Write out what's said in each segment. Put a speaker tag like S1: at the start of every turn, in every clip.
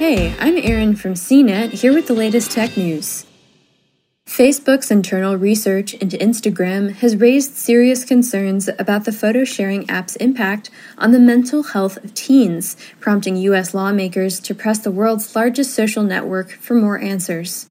S1: Hey, I'm Erin from CNET here with the latest tech news. Facebook's internal research into Instagram has raised serious concerns about the photo sharing app's impact on the mental health of teens, prompting U.S. lawmakers to press the world's largest social network for more answers.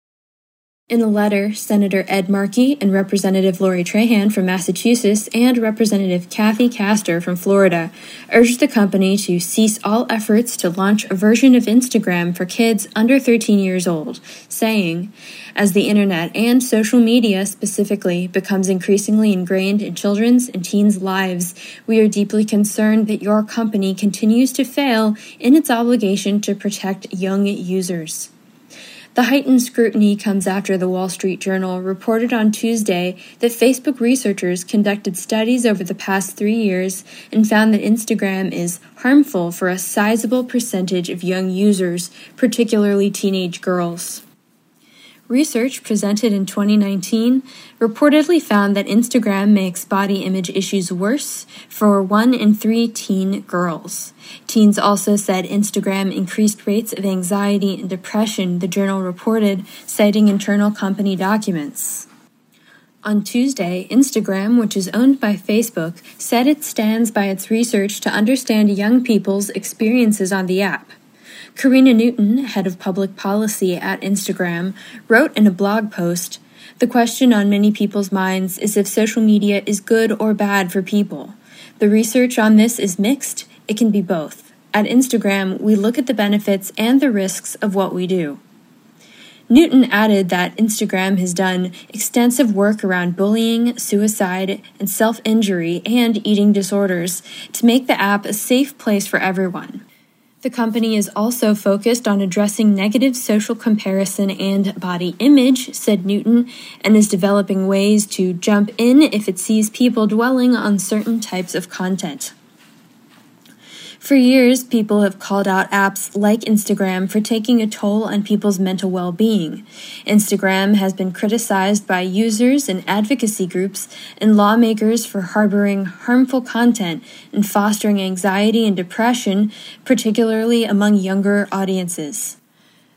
S1: In a letter, Senator Ed Markey and Representative Lori Trahan from Massachusetts and Representative Kathy Castor from Florida urged the company to cease all efforts to launch a version of Instagram for kids under 13 years old, saying, As the internet and social media specifically becomes increasingly ingrained in children's and teens' lives, we are deeply concerned that your company continues to fail in its obligation to protect young users. The heightened scrutiny comes after the Wall Street Journal reported on Tuesday that Facebook researchers conducted studies over the past three years and found that Instagram is harmful for a sizable percentage of young users, particularly teenage girls. Research presented in 2019 reportedly found that Instagram makes body image issues worse for one in three teen girls. Teens also said Instagram increased rates of anxiety and depression, the journal reported, citing internal company documents. On Tuesday, Instagram, which is owned by Facebook, said it stands by its research to understand young people's experiences on the app. Karina Newton, head of public policy at Instagram, wrote in a blog post The question on many people's minds is if social media is good or bad for people. The research on this is mixed, it can be both. At Instagram, we look at the benefits and the risks of what we do. Newton added that Instagram has done extensive work around bullying, suicide, and self injury and eating disorders to make the app a safe place for everyone. The company is also focused on addressing negative social comparison and body image, said Newton, and is developing ways to jump in if it sees people dwelling on certain types of content. For years, people have called out apps like Instagram for taking a toll on people's mental well being. Instagram has been criticized by users and advocacy groups and lawmakers for harboring harmful content and fostering anxiety and depression, particularly among younger audiences.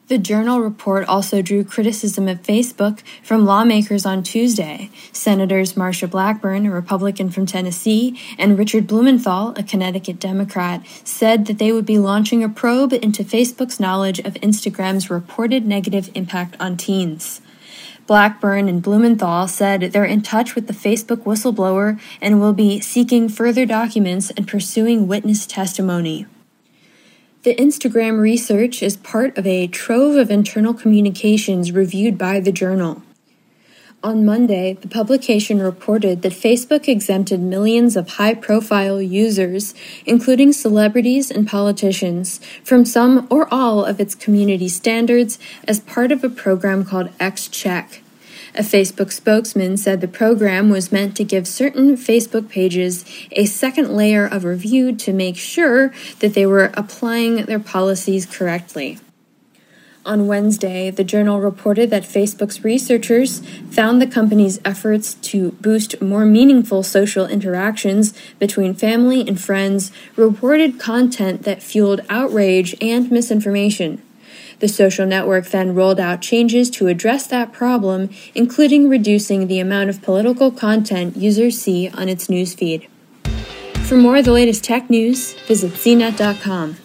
S1: The Journal report also drew criticism of Facebook from lawmakers on Tuesday. Senators Marsha Blackburn, a Republican from Tennessee, and Richard Blumenthal, a Connecticut Democrat, said that they would be launching a probe into Facebook's knowledge of Instagram's reported negative impact on teens. Blackburn and Blumenthal said they're in touch with the Facebook whistleblower and will be seeking further documents and pursuing witness testimony. The Instagram research is part of a trove of internal communications reviewed by the journal. On Monday, the publication reported that Facebook exempted millions of high profile users, including celebrities and politicians, from some or all of its community standards as part of a program called XCheck. A Facebook spokesman said the program was meant to give certain Facebook pages a second layer of review to make sure that they were applying their policies correctly. On Wednesday, the journal reported that Facebook's researchers found the company's efforts to boost more meaningful social interactions between family and friends rewarded content that fueled outrage and misinformation. The social network then rolled out changes to address that problem, including reducing the amount of political content users see on its newsfeed. For more of the latest tech news, visit cnet.com.